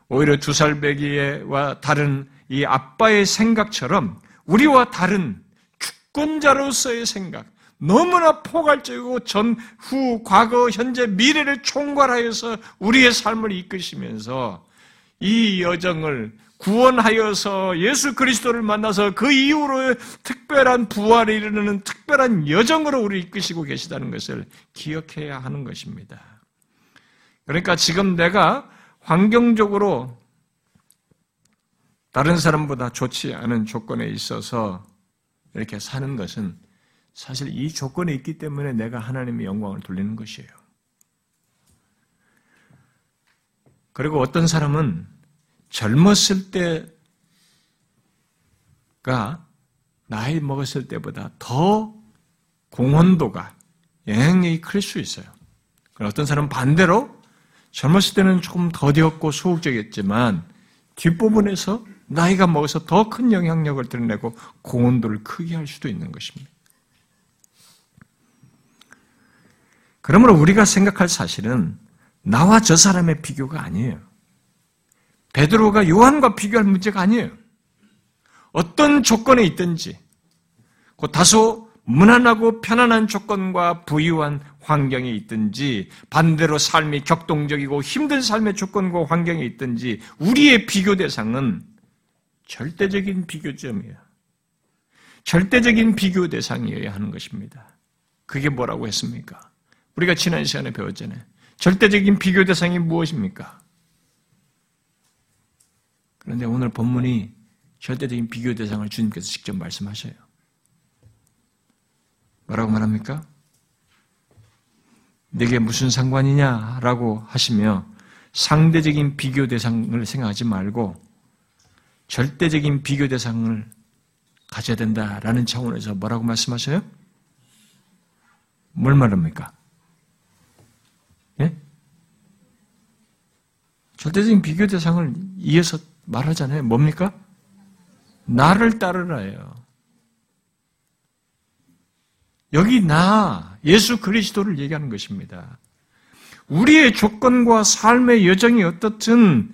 오히려 두 살배기와 다른 이 아빠의 생각처럼 우리와 다른 주권자로서의 생각, 너무나 포괄적이고 전, 후, 과거, 현재, 미래를 총괄하여서 우리의 삶을 이끄시면서 이 여정을 구원하여서 예수 그리스도를 만나서 그 이후로 특별한 부활에 이르는 특별한 여정으로 우리 이끄시고 계시다는 것을 기억해야 하는 것입니다. 그러니까 지금 내가 환경적으로 다른 사람보다 좋지 않은 조건에 있어서 이렇게 사는 것은 사실 이 조건에 있기 때문에 내가 하나님의 영광을 돌리는 것이에요. 그리고 어떤 사람은 젊었을 때가 나이 먹었을 때보다 더 공헌도가 영향력이 클 수 있어요. 어떤 사람은 반대로 젊었을 때는 조금 더디었고 소극적이었지만 뒷부분에서 나이가 먹어서 더 큰 영향력을 드러내고 공헌도를 크게 할 수도 있는 것입니다. 그러므로 우리가 생각할 사실은 나와 저 사람의 비교가 아니에요. 베드로가 요한과 비교할 문제가 아니에요. 어떤 조건에 있든지, 그 다소 무난하고 편안한 조건과 부유한 환경에 있든지, 반대로 삶이 격동적이고 힘든 삶의 조건과 환경에 있든지, 우리의 비교 대상은 절대적인 비교점이에요. 절대적인 비교 대상이어야 하는 것입니다. 그게 뭐라고 했습니까? 우리가 지난 시간에 배웠잖아요. 절대적인 비교 대상이 무엇입니까? 그런데 오늘 본문이 절대적인 비교 대상을 주님께서 직접 말씀하셔요. 뭐라고 말합니까? 내게 무슨 상관이냐라고 하시며 상대적인 비교 대상을 생각하지 말고 절대적인 비교 대상을 가져야 된다라는 차원에서 뭐라고 말씀하셔요? 뭘 말합니까? 예? 절대적인 비교 대상을 이어서 말하잖아요. 뭡니까? 나를 따르라예요. 여기 나, 예수 그리스도를 얘기하는 것입니다. 우리의 조건과 삶의 여정이 어떻든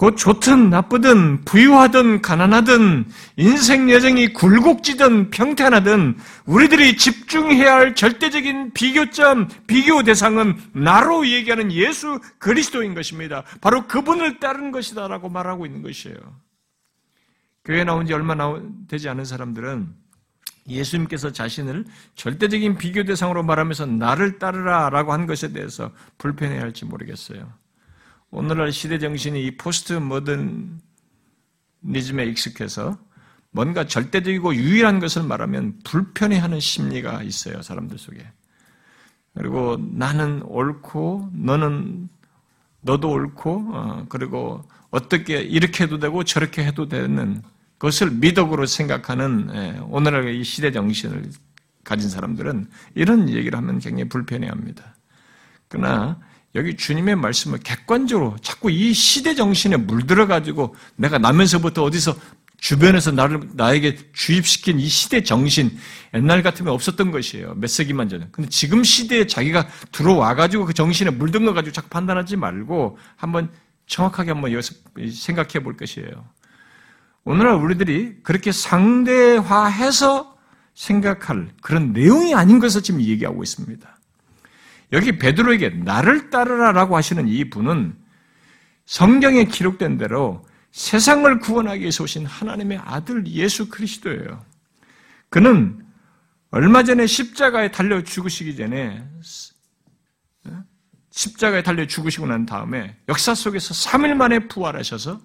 곧 좋든 나쁘든 부유하든 가난하든 인생 여정이 굴곡지든 평탄하든 우리들이 집중해야 할 절대적인 비교점, 비교 대상은 나로 얘기하는 예수 그리스도인 것입니다. 바로 그분을 따르는 것이다라고 말하고 있는 것이에요. 교회 나온 지 얼마 되지 않은 사람들은 예수님께서 자신을 절대적인 비교 대상으로 말하면서 나를 따르라 라고 한 것에 대해서 불편해 할지 모르겠어요. 오늘날 시대 정신이 이 포스트 모더니즘에 익숙해서 뭔가 절대적이고 유일한 것을 말하면 불편해하는 심리가 있어요 사람들 속에. 그리고 나는 옳고 너는 너도 옳고 어, 그리고 어떻게 이렇게 해도 되고 저렇게 해도 되는 것을 미덕으로 생각하는 예, 오늘날 이 시대 정신을 가진 사람들은 이런 얘기를 하면 굉장히 불편해합니다. 그러나 여기 주님의 말씀을 객관적으로 자꾸 이 시대 정신에 물들어 가지고 내가 나면서부터 어디서 주변에서 나를, 나에게 주입시킨 이 시대 정신, 옛날 같으면 없었던 것이에요. 몇 세기만 전에. 근데 지금 시대에 자기가 들어와 가지고 그 정신에 물든 거 가지고 자꾸 판단하지 말고 한번 정확하게 한번 여기서 생각해 볼 것이에요. 오늘날 우리들이 그렇게 상대화해서 생각할 그런 내용이 아닌 것을 지금 얘기하고 있습니다. 여기 베드로에게 나를 따르라라고 하시는 이 분은 성경에 기록된 대로 세상을 구원하기 위해서 오신 하나님의 아들 예수 그리스도예요. 그는 얼마 전에 십자가에 달려 죽으시기 전에 십자가에 달려 죽으시고 난 다음에 역사 속에서 3일 만에 부활하셔서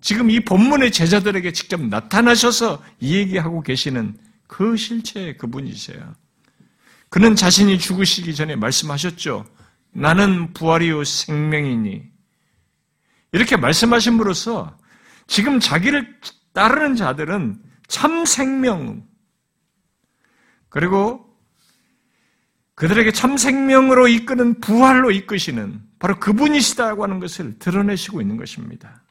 지금 이 본문의 제자들에게 직접 나타나셔서 얘기하고 계시는 그 실체 그분이세요. 그는 자신이 죽으시기 전에 말씀하셨죠. 나는 부활이요 생명이니. 이렇게 말씀하심으로써 지금 자기를 따르는 자들은 참 생명, 그리고 그들에게 참 생명으로 이끄는 부활로 이끄시는 바로 그분이시다고 하는 것을 드러내시고 있는 것입니다.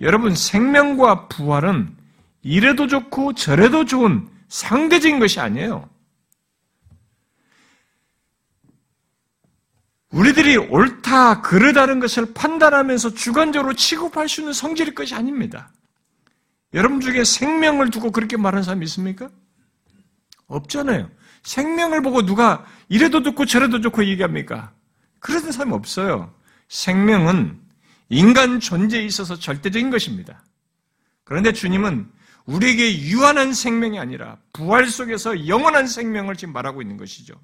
여러분, 생명과 부활은 이래도 좋고 저래도 좋은 상대적인 것이 아니에요. 우리들이 옳다, 그르다는 것을 판단하면서 주관적으로 취급할 수 있는 성질의 것이 아닙니다. 여러분 중에 생명을 두고 그렇게 말하는 사람 있습니까? 없잖아요. 생명을 보고 누가 이래도 좋고 저래도 좋고 얘기합니까? 그러는 사람이 없어요. 생명은 인간 존재에 있어서 절대적인 것입니다. 그런데 주님은 우리에게 유한한 생명이 아니라 부활 속에서 영원한 생명을 지금 말하고 있는 것이죠.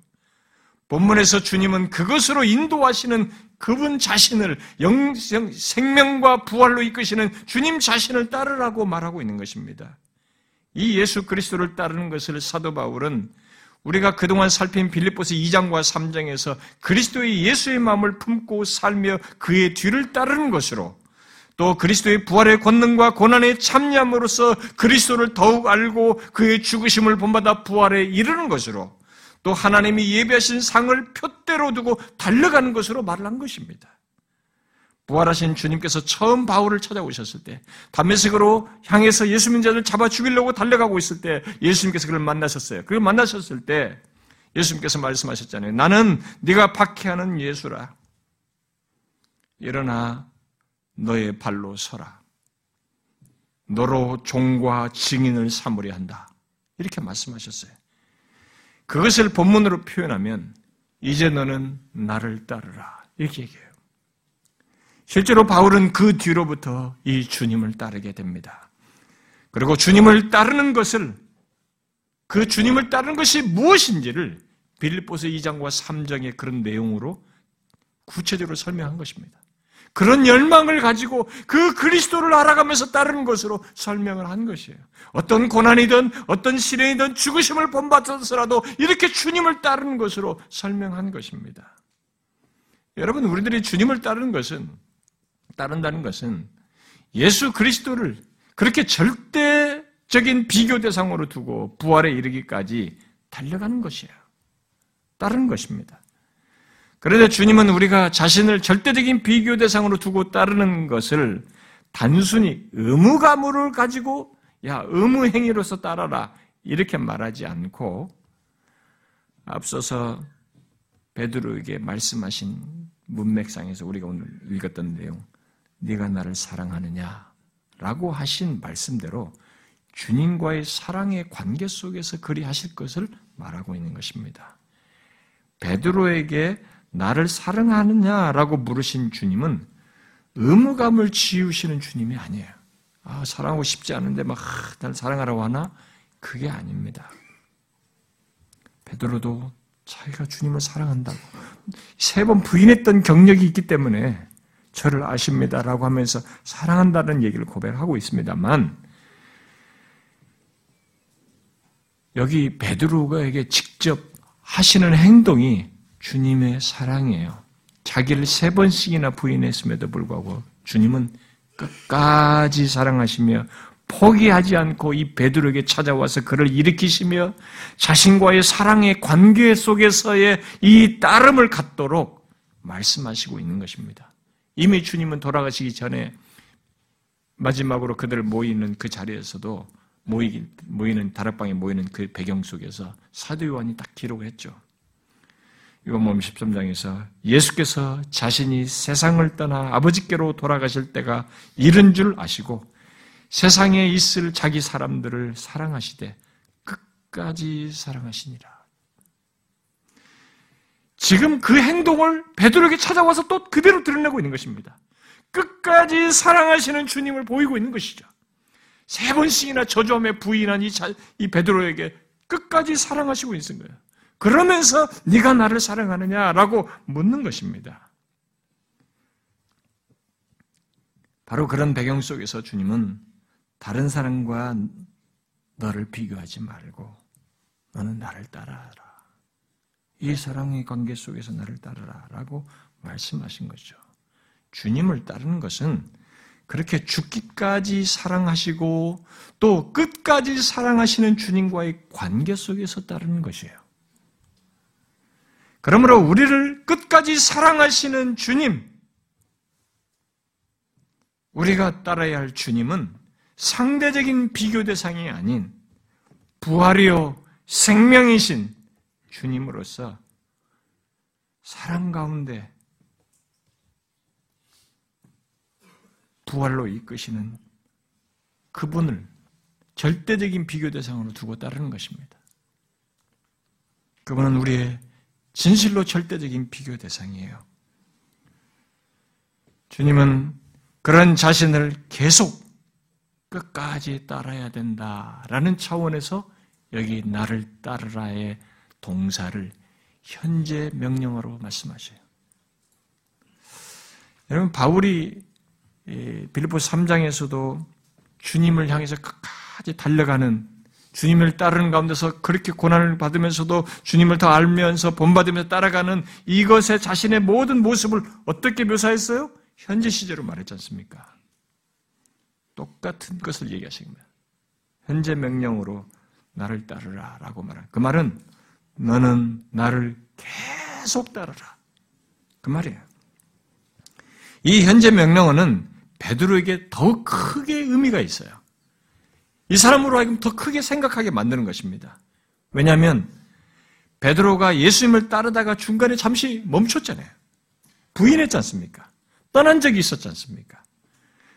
본문에서 주님은 그것으로 인도하시는 그분 자신을 영, 생명과 부활로 이끄시는 주님 자신을 따르라고 말하고 있는 것입니다. 이 예수 그리스도를 따르는 것을 사도 바울은 우리가 그동안 살핀 빌립보스 2장과 3장에서 그리스도의 예수의 마음을 품고 살며 그의 뒤를 따르는 것으로 또 그리스도의 부활의 권능과 고난의 참여함으로써 그리스도를 더욱 알고 그의 죽으심을 본받아 부활에 이르는 것으로 또 하나님이 예배하신 상을 표대로 두고 달려가는 것으로 말을 한 것입니다. 부활하신 주님께서 처음 바울을 찾아오셨을 때 담메색으로 향해서 예수 님자를 잡아 죽이려고 달려가고 있을 때 예수님께서 그를 만나셨어요. 그를 만나셨을 때 예수님께서 말씀하셨잖아요. 나는 네가 박해하는 예수라. 일어나 너의 발로 서라. 너로 종과 증인을 삼으려 한다. 이렇게 말씀하셨어요. 그것을 본문으로 표현하면 이제 너는 나를 따르라. 이렇게 얘기해요. 실제로 바울은 그 뒤로부터 이 주님을 따르게 됩니다. 그리고 주님을 따르는 것을 그 주님을 따르는 것이 무엇인지를 빌립보서 2장과 3장의 그런 내용으로 구체적으로 설명한 것입니다. 그런 열망을 가지고 그 그리스도를 알아가면서 따르는 것으로 설명을 한 것이에요. 어떤 고난이든 어떤 시련이든 죽으심을 본받아서라도 이렇게 주님을 따르는 것으로 설명한 것입니다. 여러분, 우리들이 주님을 따르는 것은, 따른다는 것은 예수 그리스도를 그렇게 절대적인 비교 대상으로 두고 부활에 이르기까지 달려가는 것이에요. 따르는 것입니다. 그런데 주님은 우리가 자신을 절대적인 비교 대상으로 두고 따르는 것을 단순히 의무가무를 가지고 야 의무 행위로서 따라라 이렇게 말하지 않고 앞서서 베드로에게 말씀하신 문맥상에서 우리가 오늘 읽었던 내용 네가 나를 사랑하느냐라고 하신 말씀대로 주님과의 사랑의 관계 속에서 그리 하실 것을 말하고 있는 것입니다. 베드로에게 나를 사랑하느냐라고 물으신 주님은 의무감을 지우시는 주님이 아니에요. 아, 사랑하고 싶지 않은데 막, 아, 날 사랑하라고 하나? 그게 아닙니다. 베드로도 자기가 주님을 사랑한다고 세 번 부인했던 경력이 있기 때문에 저를 아십니다라고 하면서 사랑한다는 얘기를 고백하고 있습니다만 여기 베드로가에게 직접 하시는 행동이 주님의 사랑이에요. 자기를 세 번씩이나 부인했음에도 불구하고 주님은 끝까지 사랑하시며 포기하지 않고 이 베드로에게 찾아와서 그를 일으키시며 자신과의 사랑의 관계 속에서의 이 따름을 갖도록 말씀하시고 있는 것입니다. 이미 주님은 돌아가시기 전에 마지막으로 그들 모이는 그 자리에서도 모이기, 모이는 다락방에 모이는 그 배경 속에서 사도 요한이 딱 기록했죠. 요한복음 13장에서 예수께서 자신이 세상을 떠나 아버지께로 돌아가실 때가 이른 줄 아시고 세상에 있을 자기 사람들을 사랑하시되 끝까지 사랑하시니라. 지금 그 행동을 베드로에게 찾아와서 또 그대로 드러내고 있는 것입니다. 끝까지 사랑하시는 주님을 보이고 있는 것이죠. 세 번씩이나 저주함에 부인한 이, 자, 이 베드로에게 끝까지 사랑하시고 있는 거예요. 그러면서 네가 나를 사랑하느냐라고 묻는 것입니다. 바로 그런 배경 속에서 주님은 다른 사람과 너를 비교하지 말고 너는 나를 따라라. 이 사랑의 관계 속에서 나를 따르라 라고 말씀하신 거죠. 주님을 따르는 것은 그렇게 죽기까지 사랑하시고 또 끝까지 사랑하시는 주님과의 관계 속에서 따르는 것이에요. 그러므로 우리를 끝까지 사랑하시는 주님, 우리가 따라야 할 주님은 상대적인 비교 대상이 아닌 부활이요 생명이신 주님으로서 사랑 가운데 부활로 이끄시는 그분을 절대적인 비교 대상으로 두고 따르는 것입니다. 그분은 우리의 진실로 절대적인 비교 대상이에요. 주님은 그런 자신을 계속 끝까지 따라야 된다라는 차원에서 여기 나를 따르라의 동사를 현재 명령어로 말씀하셔요. 여러분 바울이 빌립보 3장에서도 주님을 향해서 끝까지 달려가는 주님을 따르는 가운데서 그렇게 고난을 받으면서도 주님을 더 알면서 본받으면서 따라가는 이것의 자신의 모든 모습을 어떻게 묘사했어요? 현재 시제로 말했지 않습니까? 똑같은 것을 얘기하신 겁니다. 현재 명령으로 나를 따르라 라고 말한 그 말은 너는 나를 계속 따르라. 그 말이에요. 이 현재 명령어는 베드로에게 더욱 크게 의미가 있어요. 이 사람으로 하여금 더 크게 생각하게 만드는 것입니다. 왜냐하면 베드로가 예수님을 따르다가 중간에 잠시 멈췄잖아요. 부인했지 않습니까? 떠난 적이 있었지 않습니까?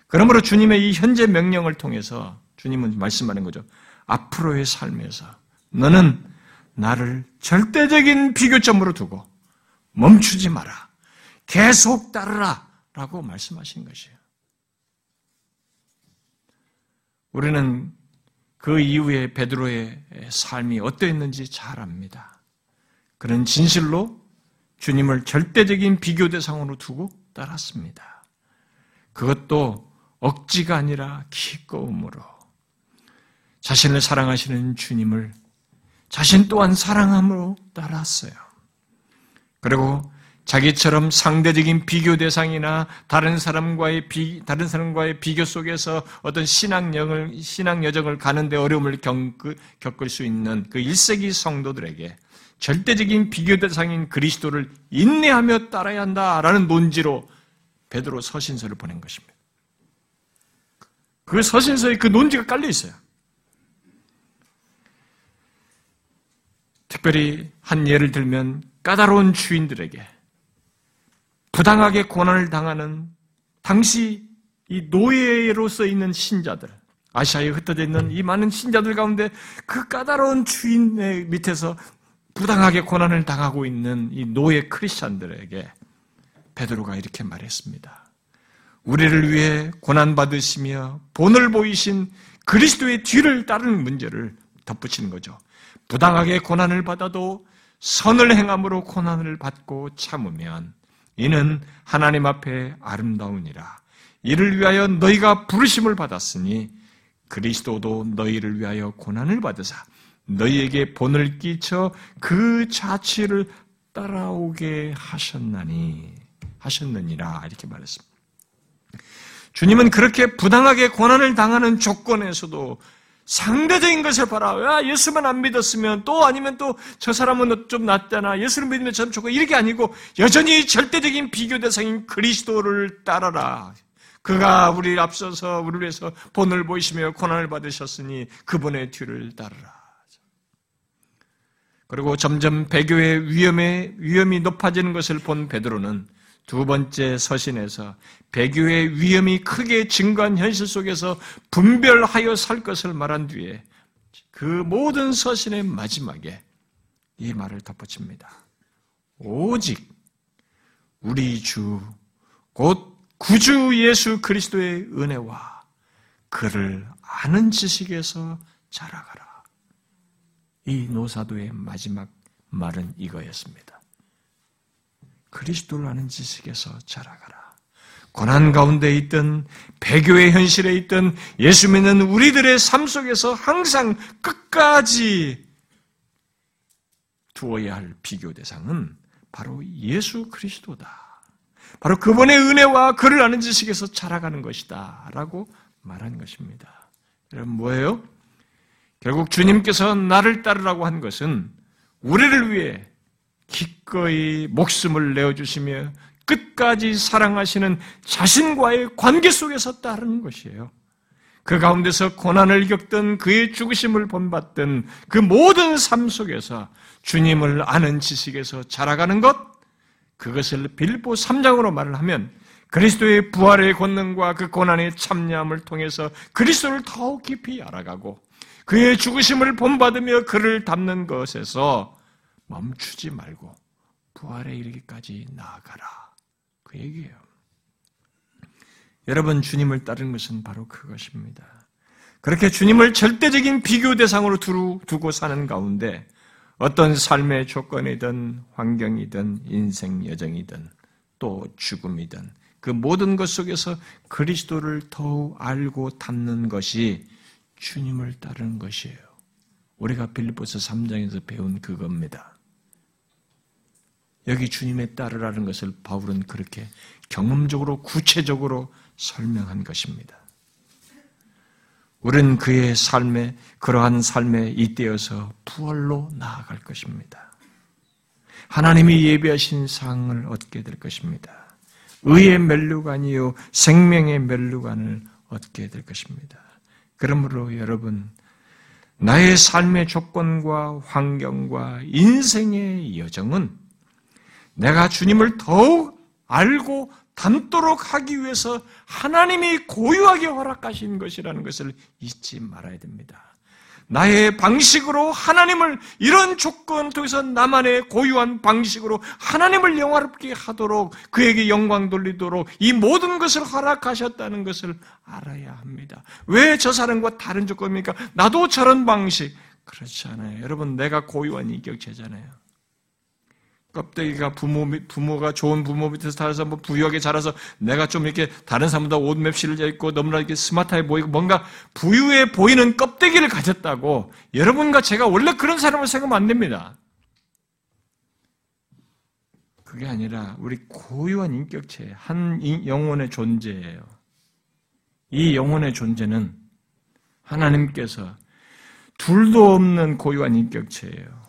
그러므로 주님의 이 현재 명령을 통해서 주님은 말씀하는 거죠. 앞으로의 삶에서 너는 나를 절대적인 비교점으로 두고 멈추지 마라. 계속 따르라. 라고 말씀하신 것이에요. 우리는 그 이후에 베드로의 삶이 어떠했는지 잘 압니다. 그는 진실로 주님을 절대적인 비교 대상으로 두고 따랐습니다. 그것도 억지가 아니라 기꺼움으로 자신을 사랑하시는 주님을 자신 또한 사랑함으로 따랐어요. 그리고 자기처럼 상대적인 비교 대상이나 다른 사람과의 비, 다른 사람과의 비교 속에서 어떤 신앙여정을, 신앙 여정을 가는데 어려움을 겪을, 겪을 수 있는 그 1세기 성도들에게 절대적인 비교 대상인 그리스도를 인내하며 따라야 한다라는 논지로 베드로 서신서를 보낸 것입니다. 그 서신서에 그 논지가 깔려 있어요. 특별히 한 예를 들면 까다로운 주인들에게 부당하게 고난을 당하는 당시 이 노예로서 있는 신자들, 아시아에 흩어져 있는 이 많은 신자들 가운데 그 까다로운 주인의 밑에서 부당하게 고난을 당하고 있는 이 노예 크리스찬들에게 베드로가 이렇게 말했습니다. 우리를 위해 고난 받으시며 본을 보이신 그리스도의 뒤를 따르는 문제를 덧붙이는 거죠. 부당하게 고난을 받아도 선을 행함으로 고난을 받고 참으면 이는 하나님 앞에 아름다우니라. 이를 위하여 너희가 부르심을 받았으니 그리스도도 너희를 위하여 고난을 받으사 너희에게 본을 끼쳐 그 자취를 따라오게 하셨나니 하셨느니라 이렇게 말했습니다. 주님은 그렇게 부당하게 고난을 당하는 조건에서도 상대적인 것을 봐라. 야, 예수만 안 믿었으면 또 아니면 또 저 사람은 좀 낫잖아. 예수를 믿으면 참 좋고 이렇게 아니고 여전히 절대적인 비교 대상인 그리스도를 따라라. 그가 우리를 앞서서 우리를 위해서 본을 보이시며 고난을 받으셨으니 그분의 뒤를 따르라. 그리고 점점 배교의 위험에 위험이 높아지는 것을 본 베드로는 두 번째 서신에서 배교의 위험이 크게 증가한 현실 속에서 분별하여 살 것을 말한 뒤에 그 모든 서신의 마지막에 이 말을 덧붙입니다. 오직 우리 주, 곧 구주 예수 그리스도의 은혜와 그를 아는 지식에서 자라가라. 이 노사도의 마지막 말은 이거였습니다. 그리스도를 아는 지식에서 자라가라. 고난 가운데 있던 배교의 현실에 있던 예수 믿는 우리들의 삶 속에서 항상 끝까지 두어야 할 비교 대상은 바로 예수 그리스도다. 바로 그분의 은혜와 그를 아는 지식에서 자라가는 것이다. 라고 말한 것입니다. 여러분, 뭐예요? 결국 주님께서 나를 따르라고 한 것은 우리를 위해 기꺼이 목숨을 내어주시며 끝까지 사랑하시는 자신과의 관계 속에서 따르는 것이에요. 그 가운데서 고난을 겪던 그의 죽으심을 본받던 그 모든 삶 속에서 주님을 아는 지식에서 자라가는 것, 그것을 빌보 3장으로 말을 하면 그리스도의 부활의 권능과 그 고난의 참여함을 통해서 그리스도를 더욱 깊이 알아가고 그의 죽으심을 본받으며 그를 담는 것에서 멈추지 말고 부활에 이르기까지 나아가라. 그 얘기예요. 여러분, 주님을 따르는 것은 바로 그것입니다. 그렇게 주님을 절대적인 비교 대상으로 두고 사는 가운데 어떤 삶의 조건이든 환경이든 인생 여정이든 또 죽음이든 그 모든 것 속에서 그리스도를 더욱 알고 담는 것이 주님을 따르는 것이에요. 우리가 빌립보서 3장에서 배운 그겁니다. 여기 주님의 따르라는 것을 바울은 그렇게 경험적으로 구체적으로 설명한 것입니다. 우리는 그의 삶에 그러한 삶에 잇대어서 부활로 나아갈 것입니다. 하나님이 예비하신 상을 얻게 될 것입니다. 의의 멸류관이요 생명의 멸류관을 얻게 될 것입니다. 그러므로 여러분 나의 삶의 조건과 환경과 인생의 여정은 내가 주님을 더욱 알고 닮도록 하기 위해서 하나님이 고유하게 허락하신 것이라는 것을 잊지 말아야 됩니다. 나의 방식으로 하나님을 이런 조건 통해서 나만의 고유한 방식으로 하나님을 영화롭게 하도록 그에게 영광 돌리도록 이 모든 것을 허락하셨다는 것을 알아야 합니다. 왜 저 사람과 다른 조건입니까? 나도 저런 방식 그렇지 않아요. 여러분 내가 고유한 인격체잖아요. 껍데기가 부모, 부모가 좋은 부모 밑에서 살아서 뭐 부유하게 자라서 내가 좀 이렇게 다른 사람보다 옷 맵시를 입고 너무나 이렇게 스마트해 보이고 뭔가 부유해 보이는 껍데기를 가졌다고 여러분과 제가 원래 그런 사람을 생각하면 안 됩니다. 그게 아니라 우리 고유한 인격체, 한 영혼의 존재예요. 이 영혼의 존재는 하나님께서 둘도 없는 고유한 인격체예요.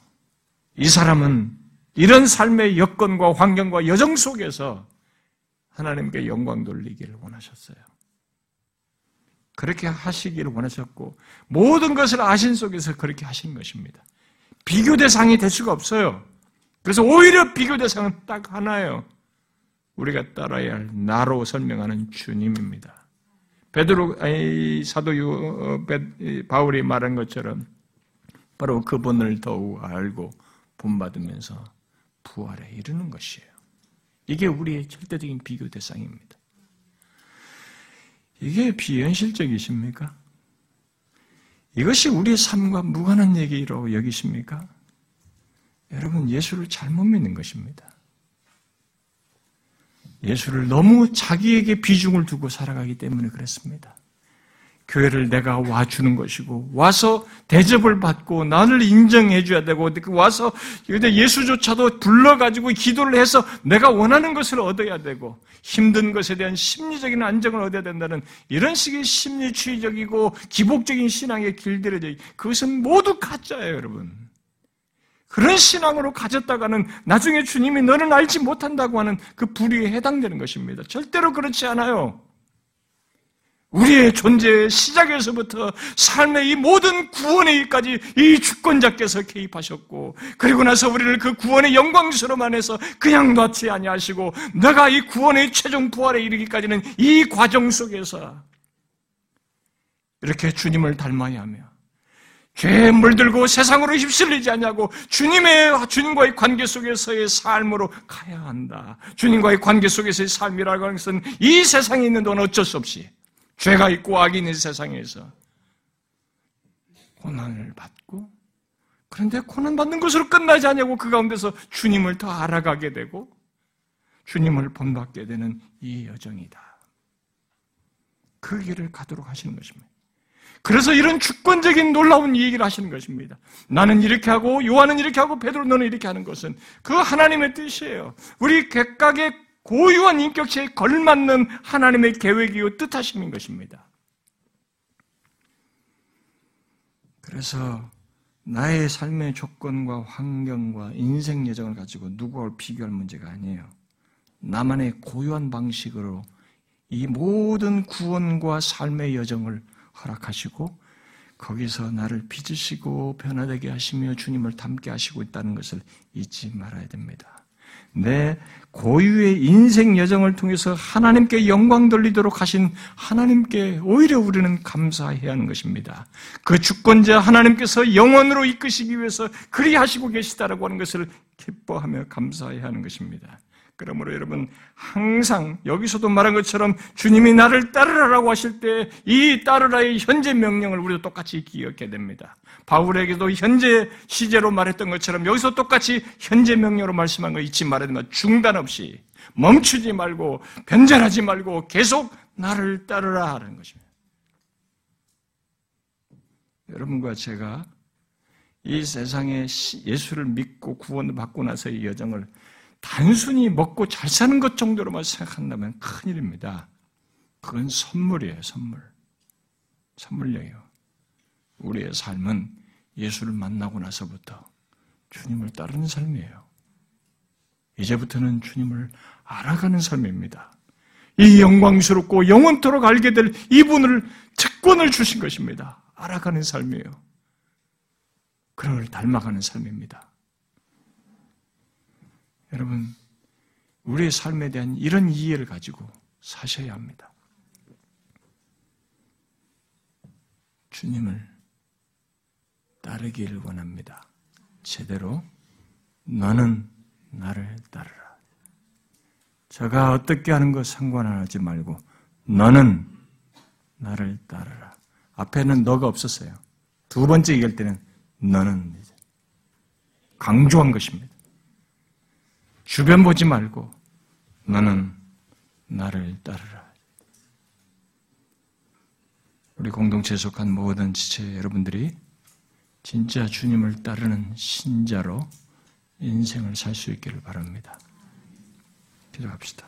이 사람은 이런 삶의 여건과 환경과 여정 속에서 하나님께 영광 돌리기를 원하셨어요. 그렇게 하시기를 원하셨고 모든 것을 아신 속에서 그렇게 하신 것입니다. 비교 대상이 될 수가 없어요. 그래서 오히려 비교 대상은 딱 하나예요. 우리가 따라야 할 나로 설명하는 주님입니다. 베드로 아니, 사도 유, 어, 바울이 말한 것처럼 바로 그분을 더욱 알고 본받으면서 부활에 이르는 것이에요. 이게 우리의 절대적인 비교 대상입니다. 이게 비현실적이십니까? 이것이 우리의 삶과 무관한 얘기로 여기십니까? 여러분, 예수를 잘못 믿는 것입니다. 예수를 너무 자기에게 비중을 두고 살아가기 때문에 그렇습니다. 교회를 내가 와주는 것이고 와서 대접을 받고 나를 인정해 줘야 되고 그 와서 예수조차도 불러가지고 기도를 해서 내가 원하는 것을 얻어야 되고 힘든 것에 대한 심리적인 안정을 얻어야 된다는 이런 식의 심리주의적이고 기복적인 신앙의 길들여져 그것은 모두 가짜예요 여러분. 그런 신앙으로 가졌다가는 나중에 주님이 너는 알지 못한다고 하는 그 불의에 해당되는 것입니다. 절대로 그렇지 않아요 우리의 존재의 시작에서부터 삶의 이 모든 구원의 일까지 이 주권자께서 개입하셨고 그리고 나서 우리를 그 구원의 영광스러움 안에서 그냥 놔지 아니하시고 내가 이 구원의 최종 부활에 이르기까지는 이 과정 속에서 이렇게 주님을 닮아야 하며 죄에 물들고 세상으로 휩쓸리지 않냐고 주님의 주님과의 관계 속에서의 삶으로 가야 한다. 주님과의 관계 속에서의 삶이라고 하는 것은 이 세상에 있는 동안 어쩔 수 없이 죄가 있고 악이 있는 세상에서 고난을 받고 그런데 고난 받는 것으로 끝나지 않냐고 그 가운데서 주님을 더 알아가게 되고 주님을 본받게 되는 이 여정이다. 그 길을 가도록 하시는 것입니다. 그래서 이런 주권적인 놀라운 얘기를 하시는 것입니다. 나는 이렇게 하고 요한은 이렇게 하고 베드로 너는 이렇게 하는 것은 그 하나님의 뜻이에요. 우리 각각의 고유한 인격체에 걸맞는 하나님의 계획이요 뜻하심인 것입니다. 그래서 나의 삶의 조건과 환경과 인생 예정을 가지고 누구와 비교할 문제가 아니에요. 나만의 고유한 방식으로 이 모든 구원과 삶의 여정을 허락하시고 거기서 나를 빚으시고 변화되게 하시며 주님을 닮게 하시고 있다는 것을 잊지 말아야 됩니다. 내 고유의 인생 여정을 통해서 하나님께 영광 돌리도록 하신 하나님께 오히려 우리는 감사해야 하는 것입니다. 그 주권자 하나님께서 영원으로 이끄시기 위해서 그리 하시고 계시다라고 하는 것을 기뻐하며 감사해야 하는 것입니다. 그러므로 여러분 항상 여기서도 말한 것처럼 주님이 나를 따르라라고 하실 때 이 따르라의 현재 명령을 우리도 똑같이 기억해야 됩니다. 바울에게도 현재 시제로 말했던 것처럼 여기서 똑같이 현재 명령으로 말씀한 거 잊지 말아야 됩니다. 중단 없이 멈추지 말고 변절하지 말고 계속 나를 따르라 하는 것입니다. 여러분과 제가 이 세상에 예수를 믿고 구원을 받고 나서의 여정을 단순히 먹고 잘 사는 것 정도로만 생각한다면 큰일입니다. 그건 선물이에요, 선물. 선물이에요. 우리의 삶은 예수를 만나고 나서부터 주님을 따르는 삶이에요. 이제부터는 주님을 알아가는 삶입니다. 이 영광스럽고 영원토록 알게 될 이분을 특권을 주신 것입니다. 알아가는 삶이에요. 그를 닮아가는 삶입니다. 여러분, 우리의 삶에 대한 이런 이해를 가지고 사셔야 합니다. 주님을 따르기를 원합니다. 제대로 너는 나를 따르라. 저가 어떻게 하는 거 상관하지 말고 너는 나를 따르라. 앞에는 너가 없었어요. 두 번째 얘기할 때는 너는 강조한 것입니다. 주변 보지 말고 너는 나를 따르라. 우리 공동체에 속한 모든 지체 여러분들이 진짜 주님을 따르는 신자로 인생을 살 수 있기를 바랍니다. 기도합시다.